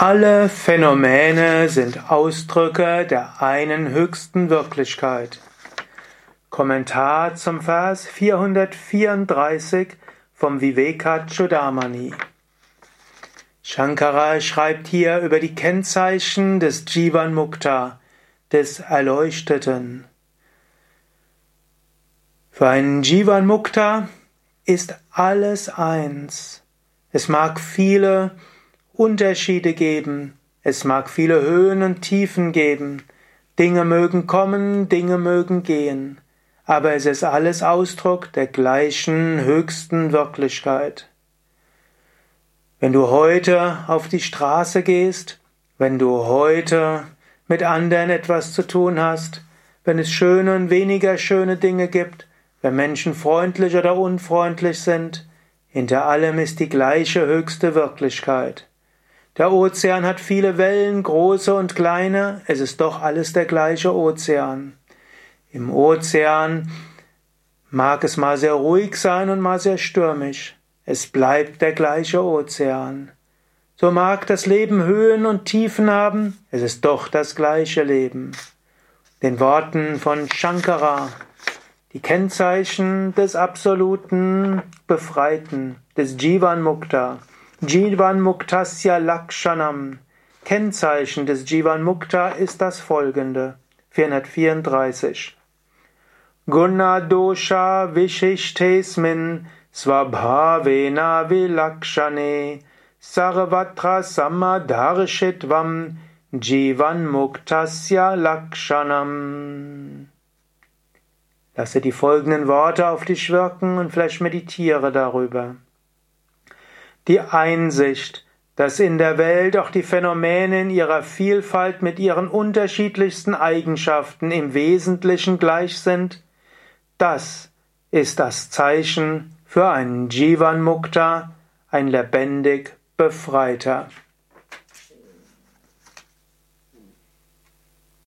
Alle Phänomene sind Ausdrücke der einen höchsten Wirklichkeit. Kommentar zum Vers 434 vom Vivekachudamani. Shankara schreibt hier über die Kennzeichen des Jivan Mukta, des Erleuchteten. Für einen Jivan Mukta ist alles eins. Es mag viele Unterschiede geben. Es mag viele Höhen und Tiefen geben. Dinge mögen kommen, Dinge mögen gehen. Aber es ist alles Ausdruck der gleichen höchsten Wirklichkeit. Wenn du heute auf die Straße gehst, wenn du heute mit anderen etwas zu tun hast, wenn es schöne und weniger schöne Dinge gibt, wenn Menschen freundlich oder unfreundlich sind, hinter allem ist die gleiche höchste Wirklichkeit. Der Ozean hat viele Wellen, große und kleine, es ist doch alles der gleiche Ozean. Im Ozean mag es mal sehr ruhig sein und mal sehr stürmisch. Es bleibt der gleiche Ozean. So mag das Leben Höhen und Tiefen haben, es ist doch das gleiche Leben. Den Worten von Shankara, die Kennzeichen des absoluten Befreiten, des Jivan Mukta. Jivan Muktasya Lakshanam. Kennzeichen des Jivan Mukta ist das folgende. 434. Guna dosha vishishtesmin svabhavena vilakshane sarvatra samadharshitvam Jivan Muktasya Lakshanam. Lasse die folgenden Worte auf dich wirken und vielleicht meditiere darüber. Die Einsicht, dass in der Welt auch die Phänomene in ihrer Vielfalt mit ihren unterschiedlichsten Eigenschaften im Wesentlichen gleich sind, das ist das Zeichen für einen Jivan Mukta, ein lebendig Befreiter.